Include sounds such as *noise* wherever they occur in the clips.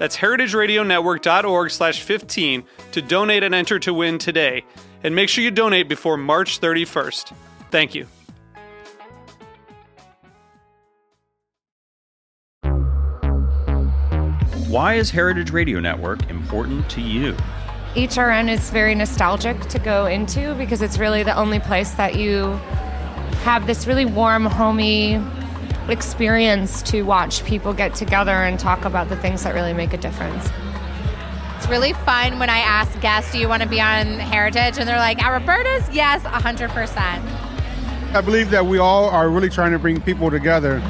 That's heritageradionetwork.org slash 15 to donate and enter to win today. And make sure you donate before March 31st. Thank you. Why is Heritage Radio Network important to you? HRN is very nostalgic to go into because it's really the only place that you have this really warm, homey experience to watch people get together and talk about the things that really make a difference. It's really fun when I ask guests, Do you want to be on Heritage? And they're like, At Roberta's? Yes, 100%. I believe that we all are really trying to bring people together.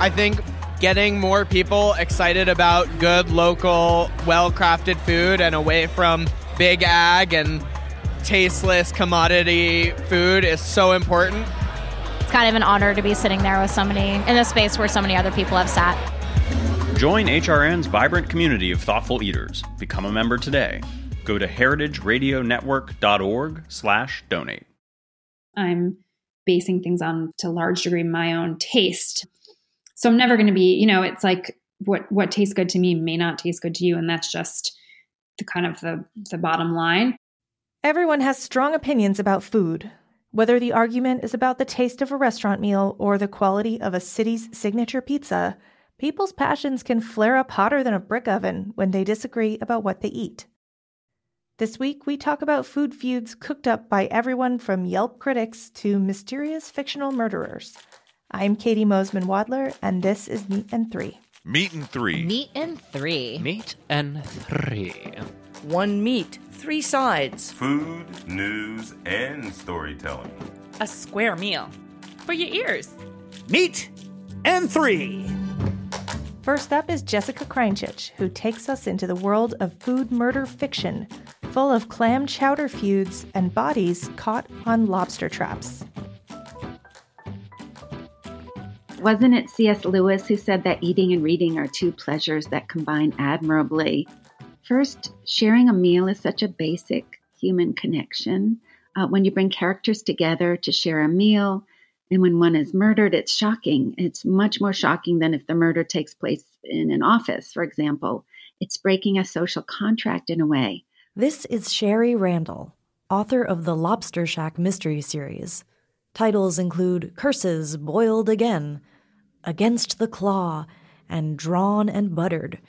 I think getting more people excited about good, local, well crafted food and away from big ag and tasteless commodity food is so important. It's kind of an honor to be sitting there with somebody in a space where so many other people have sat. Join HRN's vibrant community of thoughtful eaters. Become a member today. Go to heritageradionetwork.org slash donate. I'm basing things on to a large degree my own taste. So I'm never going to be, you know, it's like what what tastes good to me may not taste good to you and that's just the kind of the the bottom line. Everyone has strong opinions about food, whether the argument is about the taste of a restaurant meal or the quality of a city's signature pizza. People's passions can flare up hotter than a brick oven when they disagree about what they eat. This week, we talk about food feuds cooked up by everyone from Yelp critics to mysterious fictional murderers. I'm Katie Mosman Wadler, and this is Meat and Three. Meat and Three. Meat and Three. Meat and Three. One meat, three sides. Food, news, and storytelling. A square meal for your ears. Meat and Three. First up is Jessica Krainchich, who takes us into the world of food murder fiction, full of clam chowder feuds and bodies caught on lobster traps. Wasn't it C.S. Lewis who said that eating and reading are two pleasures that combine admirably? First, sharing a meal is such a basic human connection. Uh, when you bring characters together to share a meal, and when one is murdered, it's shocking. It's much more shocking than if the murder takes place in an office, for example. It's breaking a social contract in a way. This is Shari Randall, author of the Lobster Shack mystery series. Titles include Curses Boiled Again, Against the Claw, and Drawn and Buttered.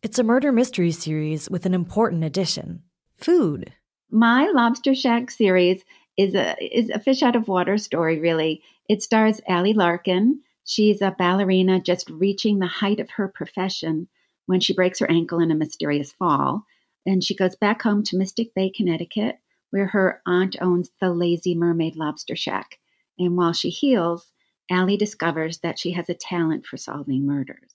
It's a murder mystery series with an important addition food. My Lobster Shack series is a is a fish out of water story really. It stars Allie Larkin. She's a ballerina just reaching the height of her profession when she breaks her ankle in a mysterious fall. And she goes back home to Mystic Bay, Connecticut, where her aunt owns the Lazy Mermaid Lobster Shack. And while she heals, Allie discovers that she has a talent for solving murders.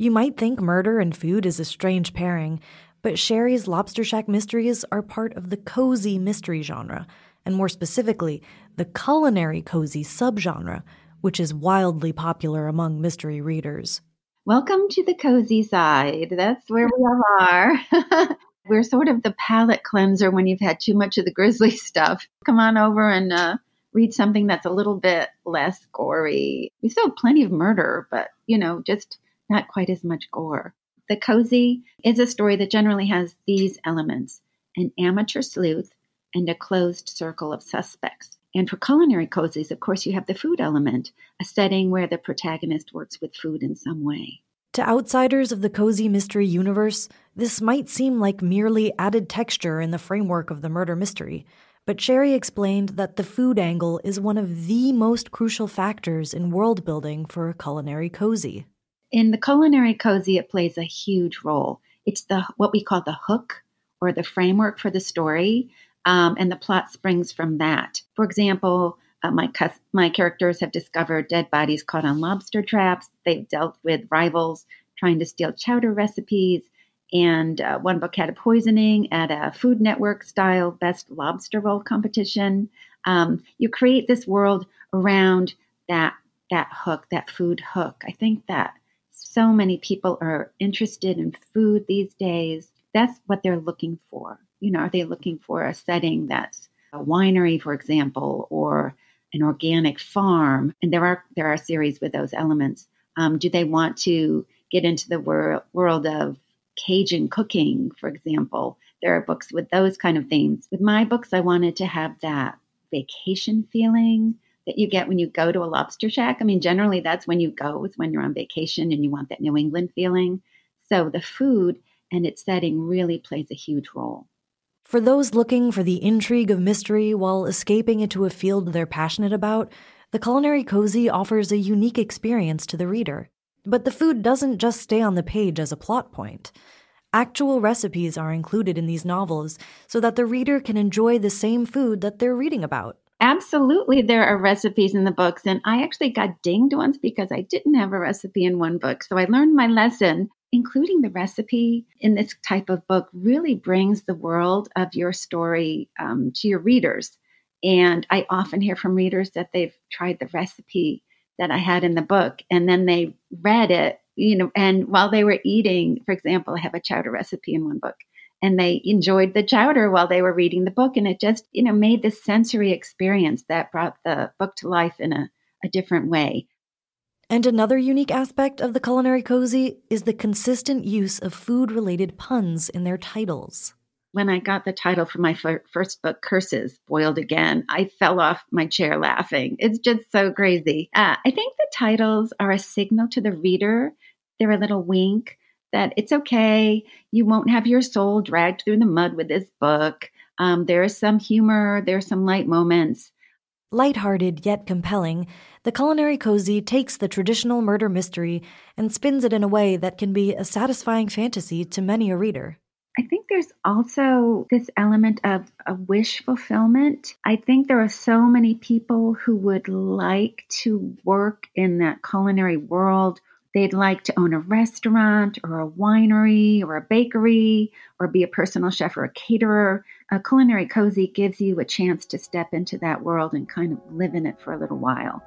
You might think murder and food is a strange pairing, but Shari's Lobster Shack mysteries are part of the cozy mystery genre, and more specifically, the culinary cozy subgenre, which is wildly popular among mystery readers. Welcome to the cozy side. That's where we all are. *laughs* We're sort of the palate cleanser when you've had too much of the grisly *laughs* stuff. Come on over and uh, read something that's a little bit less gory. We still have plenty of murder, but, you know, just not quite as much gore. The Cozy is a story that generally has these elements an amateur sleuth and a closed circle of suspects. And for culinary cozies, of course, you have the food element, a setting where the protagonist works with food in some way. To outsiders of the cozy mystery universe, this might seem like merely added texture in the framework of the murder mystery, But Shari explained that the food angle is one of the most crucial factors in world building for a culinary cozy. In the culinary cozy, it plays a huge role. It's the what we call the hook or the framework for the story, um, and the plot springs from that. For example, uh, my my characters have discovered dead bodies caught on lobster traps. They've dealt with rivals trying to steal chowder recipes. And uh, one book had a poisoning at a Food Network style best lobster roll competition. Um, you create this world around that that hook, that food hook. I think that so many people are interested in food these days. That's what they're looking for. You know, are they looking for a setting that's a winery, for example, or an organic farm? And there are there are series with those elements. Um, do they want to get into the wor- world of Cajun cooking, for example. There are books with those kind of themes. With my books, I wanted to have that vacation feeling that you get when you go to a lobster shack. I mean, generally that's when you go, is when you're on vacation and you want that New England feeling. So the food and its setting really plays a huge role. For those looking for the intrigue of mystery while escaping into a field they're passionate about, the Culinary Cozy offers a unique experience to the reader. But the food doesn't just stay on the page as a plot point. Actual recipes are included in these novels so that the reader can enjoy the same food that they're reading about. Absolutely, there are recipes in the books, and I actually got dinged once because I didn't have a recipe in one book. So I learned my lesson. Including the recipe in this type of book really brings the world of your story um, to your readers. And I often hear from readers that they've tried the recipe that I had in the book. And then they read it, you know, and while they were eating, for example, I have a chowder recipe in one book. And they enjoyed the chowder while they were reading the book. And it just, you know, made this sensory experience that brought the book to life in a, a different way. And another unique aspect of the culinary cozy is the consistent use of food related puns in their titles when I got the title for my f- first book, Curses Boiled Again, I fell off my chair laughing. It's just so crazy. Uh, I think the titles are a signal to the reader, they're a little wink that it's okay. You won't have your soul dragged through the mud with this book. Um, there is some humor, there are some light moments. Lighthearted yet compelling, the culinary cozy takes the traditional murder mystery and spins it in a way that can be a satisfying fantasy to many a reader. I think there's also this element of a wish fulfillment. I think there are so many people who would like to work in that culinary world. They'd like to own a restaurant or a winery or a bakery or be a personal chef or a caterer. A culinary cozy gives you a chance to step into that world and kind of live in it for a little while.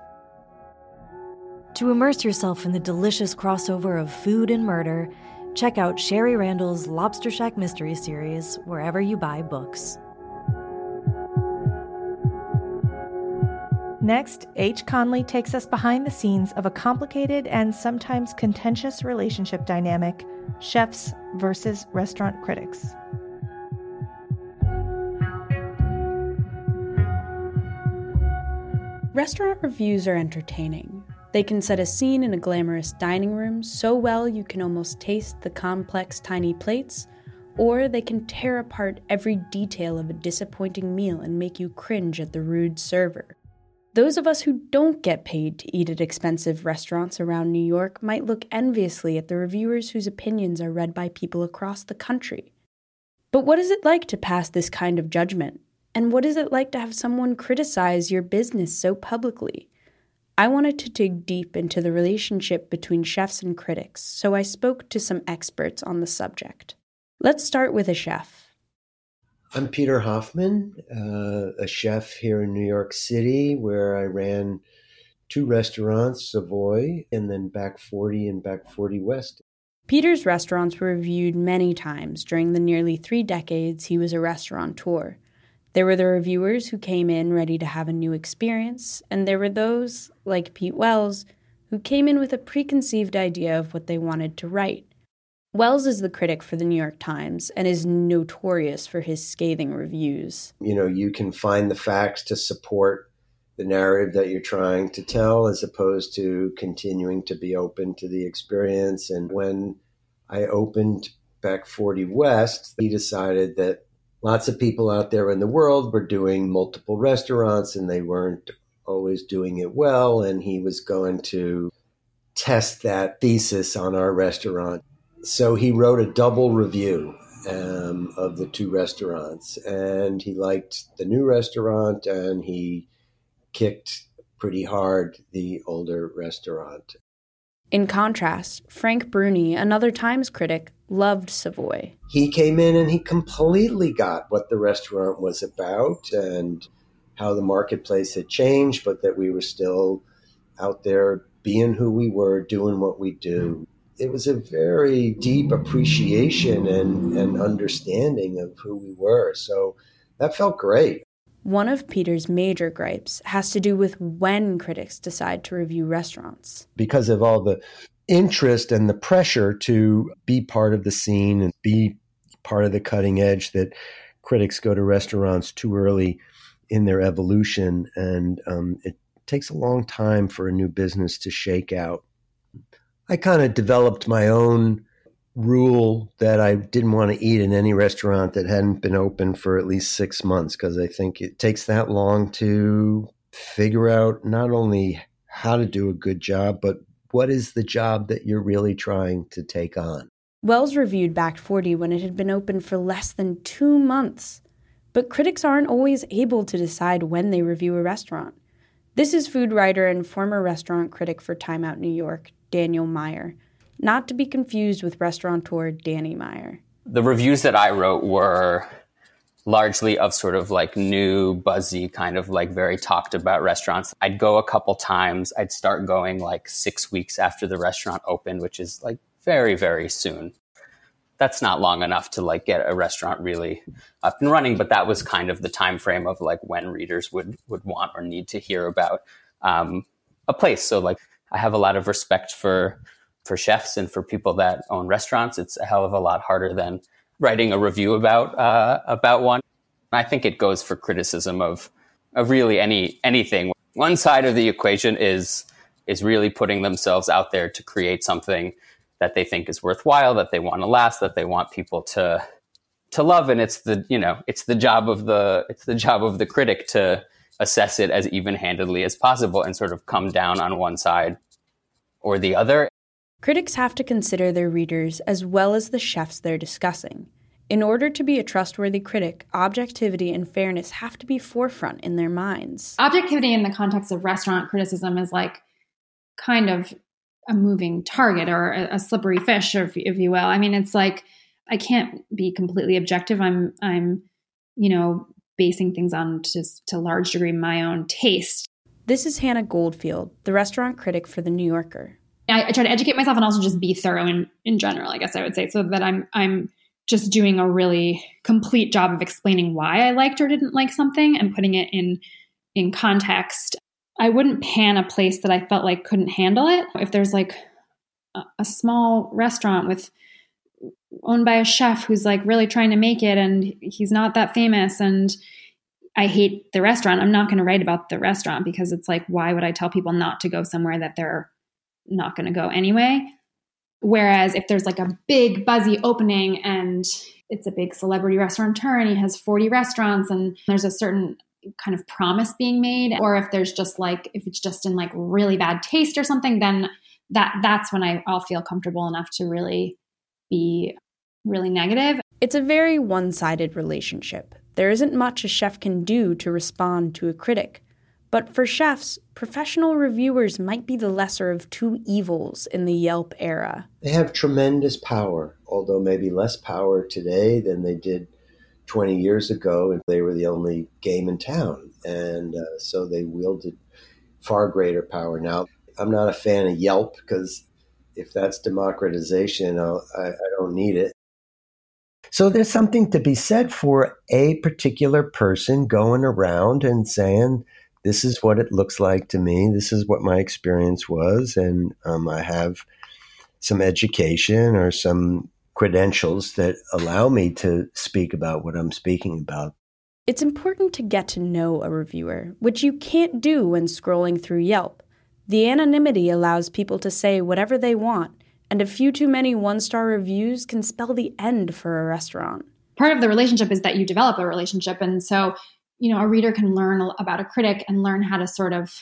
To immerse yourself in the delicious crossover of food and murder, Check out Shari Randall's Lobster Shack Mystery Series wherever you buy books. Next, H. Conley takes us behind the scenes of a complicated and sometimes contentious relationship dynamic chefs versus restaurant critics. Restaurant reviews are entertaining, they can set a scene in a glamorous dining room so well you can almost taste the complex tiny plates, or they can tear apart every detail of a disappointing meal and make you cringe at the rude server. Those of us who don't get paid to eat at expensive restaurants around New York might look enviously at the reviewers whose opinions are read by people across the country. But what is it like to pass this kind of judgment? And what is it like to have someone criticize your business so publicly? I wanted to dig deep into the relationship between chefs and critics, so I spoke to some experts on the subject. Let's start with a chef. I'm Peter Hoffman, uh, a chef here in New York City, where I ran two restaurants, Savoy and then Back 40 and Back 40 West. Peter's restaurants were reviewed many times during the nearly three decades he was a restaurateur. There were the reviewers who came in ready to have a new experience, and there were those, like Pete Wells, who came in with a preconceived idea of what they wanted to write. Wells is the critic for the New York Times and is notorious for his scathing reviews. You know, you can find the facts to support the narrative that you're trying to tell as opposed to continuing to be open to the experience. And when I opened Back 40 West, he decided that lots of people out there in the world were doing multiple restaurants and they weren't always doing it well. And he was going to test that thesis on our restaurant. So he wrote a double review um, of the two restaurants. And he liked the new restaurant and he kicked pretty hard the older restaurant. In contrast, Frank Bruni, another Times critic, loved Savoy. He came in and he completely got what the restaurant was about and how the marketplace had changed, but that we were still out there being who we were, doing what we do. It was a very deep appreciation and, and understanding of who we were. So that felt great. One of Peter's major gripes has to do with when critics decide to review restaurants. Because of all the interest and the pressure to be part of the scene and be part of the cutting edge that critics go to restaurants too early in their evolution. And um, it takes a long time for a new business to shake out. I kind of developed my own rule that I didn't want to eat in any restaurant that hadn't been open for at least six months because I think it takes that long to figure out not only how to do a good job, but what is the job that you're really trying to take on. Wells reviewed Back 40 when it had been open for less than two months. But critics aren't always able to decide when they review a restaurant. This is food writer and former restaurant critic for Time Out New York, Daniel Meyer not to be confused with restaurateur Danny Meyer. The reviews that I wrote were largely of sort of like new, buzzy, kind of like very talked about restaurants. I'd go a couple times. I'd start going like six weeks after the restaurant opened, which is like very, very soon. That's not long enough to like get a restaurant really up and running, but that was kind of the time frame of like when readers would would want or need to hear about um, a place. So like I have a lot of respect for for chefs and for people that own restaurants, it's a hell of a lot harder than writing a review about uh, about one. I think it goes for criticism of of really any anything. One side of the equation is is really putting themselves out there to create something that they think is worthwhile, that they want to last, that they want people to to love, and it's the you know it's the job of the it's the job of the critic to assess it as even handedly as possible and sort of come down on one side or the other. Critics have to consider their readers as well as the chefs they're discussing. In order to be a trustworthy critic, objectivity and fairness have to be forefront in their minds. Objectivity in the context of restaurant criticism is like kind of a moving target or a, slippery fish, if, if you will. I mean, it's like I can't be completely objective. I'm, I'm, you know, basing things on to, to a large degree my own taste. This is Hannah Goldfield, the restaurant critic for The New Yorker. I, I try to educate myself and also just be thorough in, in general, I guess I would say, so that I'm I'm just doing a really complete job of explaining why I liked or didn't like something and putting it in in context. I wouldn't pan a place that I felt like couldn't handle it. If there's like a, a small restaurant with owned by a chef who's like really trying to make it and he's not that famous and I hate the restaurant. I'm not going to write about the restaurant because it's like, why would I tell people not to go somewhere that they're not going to go anyway. Whereas if there's like a big buzzy opening and it's a big celebrity restaurateur and he has 40 restaurants and there's a certain kind of promise being made or if there's just like if it's just in like really bad taste or something then that that's when I, I'll feel comfortable enough to really be really negative. It's a very one-sided relationship. There isn't much a chef can do to respond to a critic. But for chefs, professional reviewers might be the lesser of two evils in the Yelp era. They have tremendous power, although maybe less power today than they did 20 years ago. And they were the only game in town. And uh, so they wielded far greater power. Now, I'm not a fan of Yelp because if that's democratization, I, I don't need it. So there's something to be said for a particular person going around and saying, this is what it looks like to me. This is what my experience was. And um, I have some education or some credentials that allow me to speak about what I'm speaking about. It's important to get to know a reviewer, which you can't do when scrolling through Yelp. The anonymity allows people to say whatever they want, and a few too many one star reviews can spell the end for a restaurant part of the relationship is that you develop a relationship. And so, you know, a reader can learn about a critic and learn how to sort of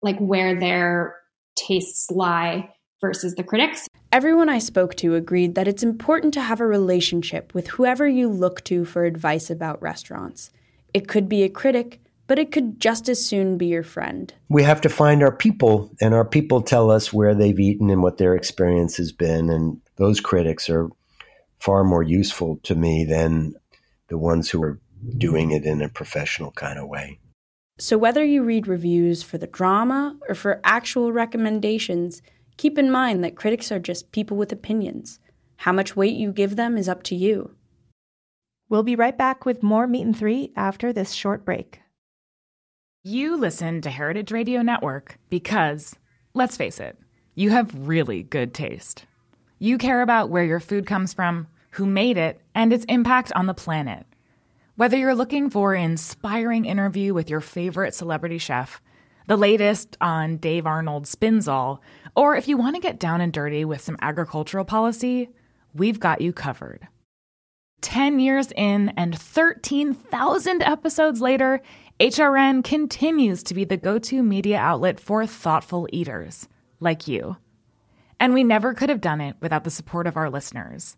like where their tastes lie versus the critics. Everyone I spoke to agreed that it's important to have a relationship with whoever you look to for advice about restaurants. It could be a critic, but it could just as soon be your friend. We have to find our people, and our people tell us where they've eaten and what their experience has been. And those critics are far more useful to me than the ones who are doing it in a professional kind of way. So, whether you read reviews for the drama or for actual recommendations, keep in mind that critics are just people with opinions. How much weight you give them is up to you. We'll be right back with more Meat and Three after this short break. You listen to Heritage Radio Network because, let's face it, you have really good taste. You care about where your food comes from, who made it, and its impact on the planet. Whether you're looking for an inspiring interview with your favorite celebrity chef, the latest on Dave Arnold's Spinzall, or if you want to get down and dirty with some agricultural policy, we've got you covered. 10 years in and 13,000 episodes later, HRN continues to be the go to media outlet for thoughtful eaters like you. And we never could have done it without the support of our listeners.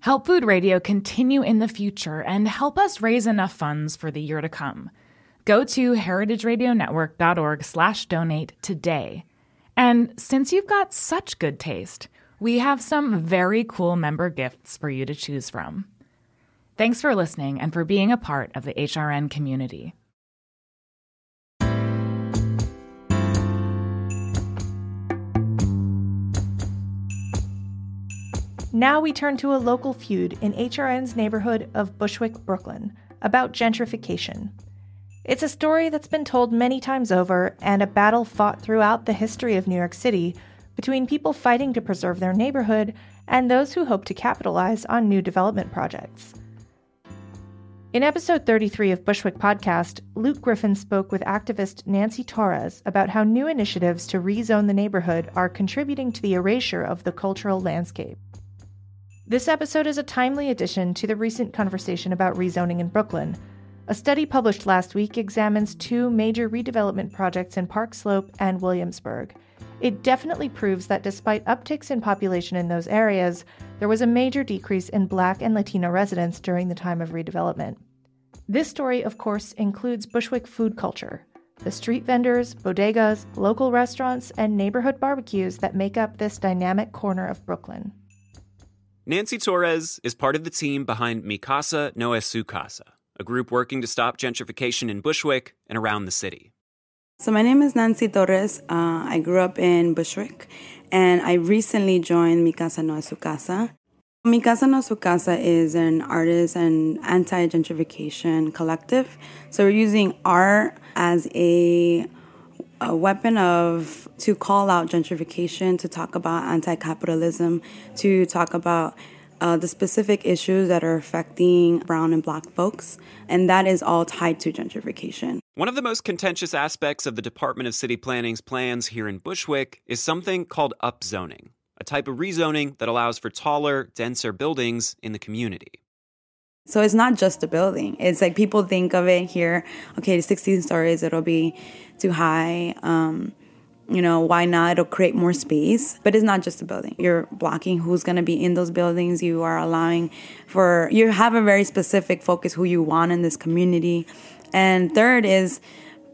Help Food Radio continue in the future and help us raise enough funds for the year to come. Go to heritageradionetwork.org slash donate today. And since you've got such good taste, we have some very cool member gifts for you to choose from. Thanks for listening and for being a part of the HRN community. Now we turn to a local feud in HRN's neighborhood of Bushwick, Brooklyn, about gentrification. It's a story that's been told many times over and a battle fought throughout the history of New York City between people fighting to preserve their neighborhood and those who hope to capitalize on new development projects. In episode 33 of Bushwick Podcast, Luke Griffin spoke with activist Nancy Torres about how new initiatives to rezone the neighborhood are contributing to the erasure of the cultural landscape. This episode is a timely addition to the recent conversation about rezoning in Brooklyn. A study published last week examines two major redevelopment projects in Park Slope and Williamsburg. It definitely proves that despite upticks in population in those areas, there was a major decrease in Black and Latino residents during the time of redevelopment. This story, of course, includes Bushwick food culture the street vendors, bodegas, local restaurants, and neighborhood barbecues that make up this dynamic corner of Brooklyn. Nancy Torres is part of the team behind Mi Casa No Es Casa, a group working to stop gentrification in Bushwick and around the city. So, my name is Nancy Torres. Uh, I grew up in Bushwick, and I recently joined Mi Casa No Es Su Casa. Mi Casa No Su Casa is an artist and anti gentrification collective. So, we're using art as a a weapon of to call out gentrification, to talk about anti-capitalism, to talk about uh, the specific issues that are affecting brown and black folks, and that is all tied to gentrification. One of the most contentious aspects of the Department of City Planning's plans here in Bushwick is something called upzoning, a type of rezoning that allows for taller, denser buildings in the community. So it's not just a building. It's like people think of it here, okay, 16 stories, it'll be too high. Um, you know, why not? It'll create more space. But it's not just a building. You're blocking who's going to be in those buildings. You are allowing for, you have a very specific focus who you want in this community. And third is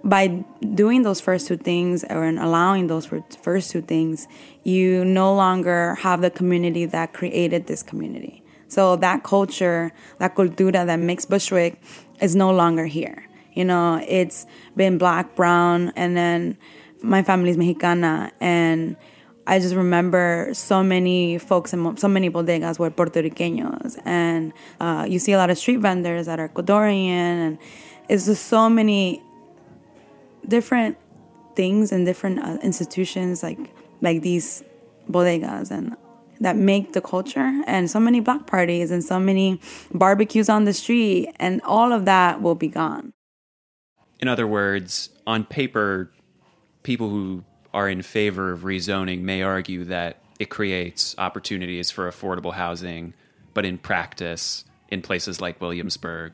by doing those first two things or allowing those first two things, you no longer have the community that created this community. So that culture, that cultura that makes Bushwick is no longer here. You know, it's been black, brown, and then my family's Mexicana. And I just remember so many folks and so many bodegas were Puerto Ricanos. And uh, you see a lot of street vendors that are Ecuadorian. And it's just so many different things and different uh, institutions like like these bodegas and that make the culture and so many block parties and so many barbecues on the street and all of that will be gone. In other words, on paper, people who are in favor of rezoning may argue that it creates opportunities for affordable housing, but in practice, in places like Williamsburg,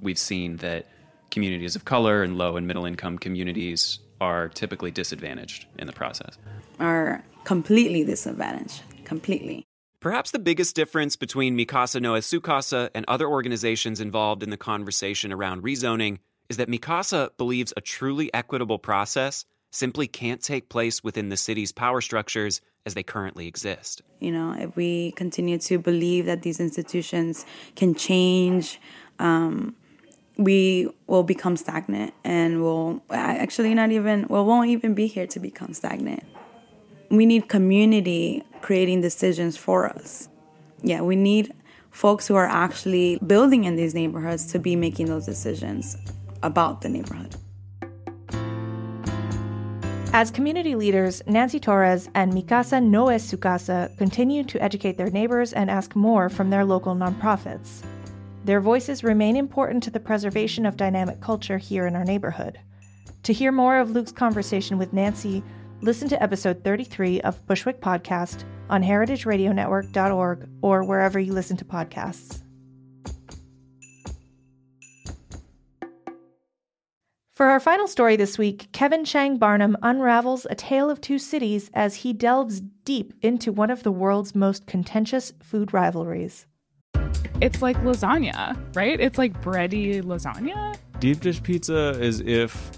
we've seen that communities of color and low and middle income communities are typically disadvantaged in the process. Are completely disadvantaged, completely. Perhaps the biggest difference between Mi Casa no Su Casa and other organizations involved in the conversation around rezoning is that Mi Casa believes a truly equitable process simply can't take place within the city's power structures as they currently exist. You know, if we continue to believe that these institutions can change, um, we will become stagnant and we'll actually not even, well, won't even be here to become stagnant. We need community creating decisions for us. Yeah, we need folks who are actually building in these neighborhoods to be making those decisions about the neighborhood. As community leaders, Nancy Torres and Mi Casa No Es Su Casa continue to educate their neighbors and ask more from their local nonprofits. Their voices remain important to the preservation of dynamic culture here in our neighborhood. To hear more of Luke's conversation with Nancy, listen to episode 33 of Bushwick Podcast on heritageradionetwork.org or wherever you listen to podcasts. For our final story this week, Kevin Chang Barnum unravels a tale of two cities as he delves deep into one of the world's most contentious food rivalries. It's like lasagna, right? It's like bready lasagna. Deep dish pizza is if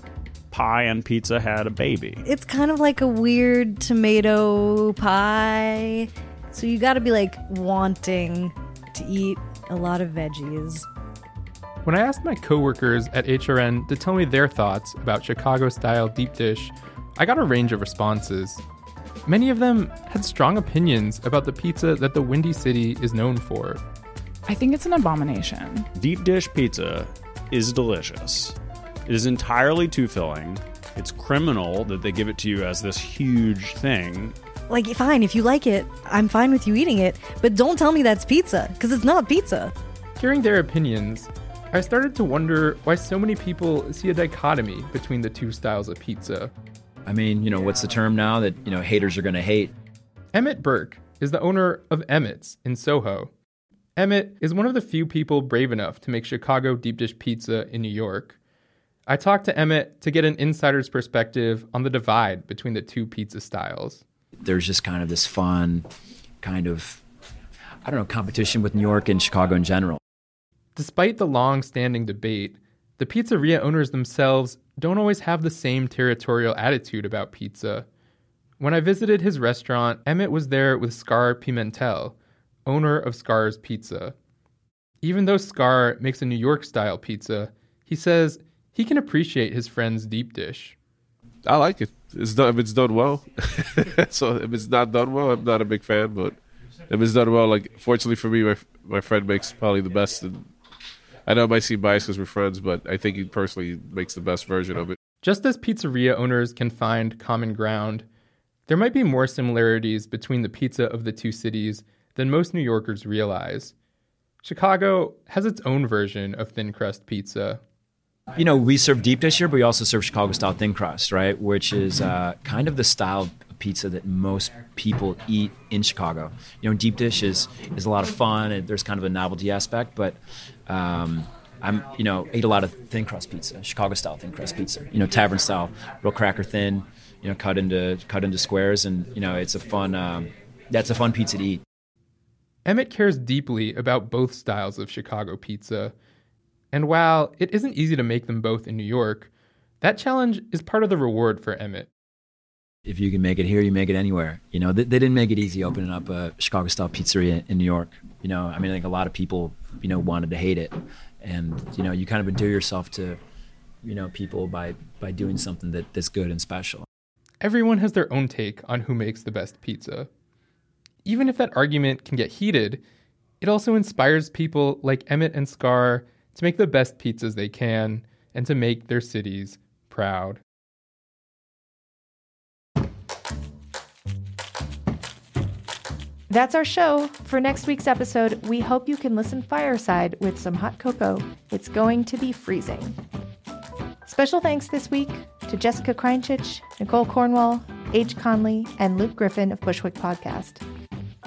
pie and pizza had a baby. It's kind of like a weird tomato pie. So you got to be like wanting to eat a lot of veggies. When I asked my coworkers at HRN to tell me their thoughts about Chicago style deep dish, I got a range of responses. Many of them had strong opinions about the pizza that the Windy City is known for. I think it's an abomination. Deep dish pizza is delicious. It is entirely too filling. It's criminal that they give it to you as this huge thing. Like, fine, if you like it, I'm fine with you eating it, but don't tell me that's pizza, because it's not pizza. Hearing their opinions, I started to wonder why so many people see a dichotomy between the two styles of pizza. I mean, you know, what's the term now that, you know, haters are going to hate? Emmett Burke is the owner of Emmett's in Soho. Emmett is one of the few people brave enough to make Chicago deep dish pizza in New York. I talked to Emmett to get an insider's perspective on the divide between the two pizza styles. There's just kind of this fun, kind of, I don't know, competition with New York and Chicago in general. Despite the long standing debate, the pizzeria owners themselves don't always have the same territorial attitude about pizza. When I visited his restaurant, Emmett was there with Scarr Pimentel, owner of Scarr's Pizza. Even though Scarr makes a New York style pizza, he says he can appreciate his friend's deep dish. I like it. It's done, if it's done well. *laughs* so if it's not done well, I'm not a big fan. But if it's done well, like fortunately for me, my my friend makes probably the best. And I know it might seem biased because we're friends, but I think he personally makes the best version of it. Just as pizzeria owners can find common ground, there might be more similarities between the pizza of the two cities than most New Yorkers realize. Chicago has its own version of thin crust pizza. You know, we serve deep dish here, but we also serve Chicago style thin crust, right? Which is uh, kind of the style pizza that most people eat in Chicago. You know, deep dish is is a lot of fun, and there's kind of a novelty aspect, but um, I'm, you know, ate a lot of thin crust pizza, Chicago style thin crust pizza. You know, tavern style, real cracker thin. You know, cut into cut into squares, and you know, it's a fun. Um, that's a fun pizza to eat. Emmett cares deeply about both styles of Chicago pizza. And while it isn't easy to make them both in New York, that challenge is part of the reward for Emmett. If you can make it here, you make it anywhere. You know, they, they didn't make it easy opening up a Chicago style pizzeria in New York. You know, I mean, I think a lot of people, you know, wanted to hate it. And, you know, you kind of endear yourself to, you know, people by, by doing something that, that's good and special. Everyone has their own take on who makes the best pizza. Even if that argument can get heated, it also inspires people like Emmett and Scarr to make the best pizzas they can and to make their cities proud. That's our show. For next week's episode, we hope you can listen fireside with some hot cocoa. It's going to be freezing. Special thanks this week to Jessica Krainchich, Nicole Cornwall, H. Conley, and Luke Griffin of Bushwick Podcast.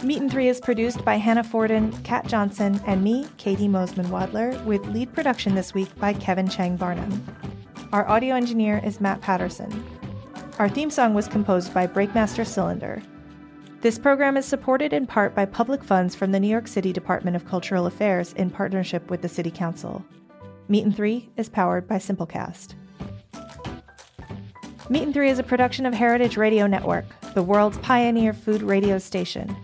Meat and Three is produced by Hannah Forden, Kat Johnson, and me, Katie Mosman Wadler, with lead production this week by Kevin Chang Barnum. Our audio engineer is Matt Patterson. Our theme song was composed by Breakmaster Cylinder. This program is supported in part by public funds from the New York City Department of Cultural Affairs in partnership with the City Council. Meat and Three is powered by Simplecast. Meat and Three is a production of Heritage Radio Network, the world's pioneer food radio station.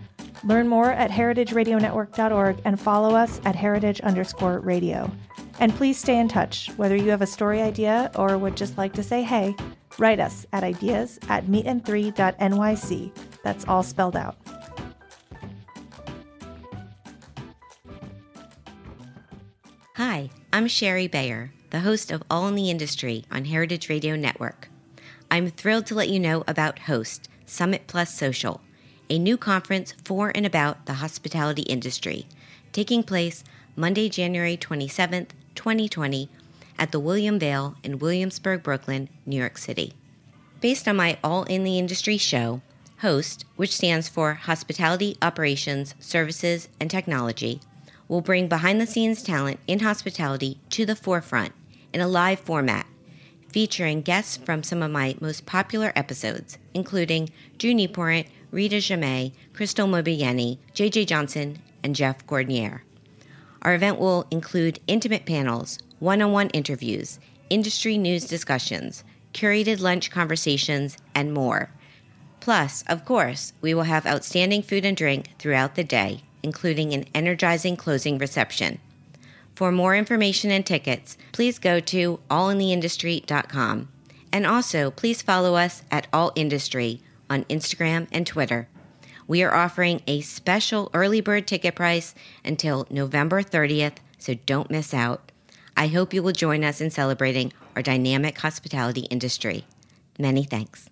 Learn more at heritageradionetwork.org and follow us at heritage underscore radio. And please stay in touch, whether you have a story idea or would just like to say hey, write us at ideas at meetand3.nyc. That's all spelled out. Hi, I'm Shari Bayer, the host of All in the Industry on Heritage Radio Network. I'm thrilled to let you know about Host Summit Plus Social, a new conference for and about the hospitality industry, taking place Monday, January 27th, 2020, at the William Vale in Williamsburg, Brooklyn, New York City. Based on my All in the Industry show, HOST, which stands for Hospitality Operations, Services, and Technology, will bring behind the scenes talent in hospitality to the forefront in a live format, featuring guests from some of my most popular episodes, including Drew Nieporent, Rita Jammet, Crystal Mobiani, JJ Johnson, and Jeff Gordinier. Our event will include intimate panels, one on one interviews, industry news discussions, curated lunch conversations, and more. Plus, of course, we will have outstanding food and drink throughout the day, including an energizing closing reception. For more information and tickets, please go to allintheindustry.com. And also, please follow us at All Industry on Instagram and Twitter. We are offering a special early bird ticket price until November 30th, so don't miss out. I hope you will join us in celebrating our dynamic hospitality industry. Many thanks.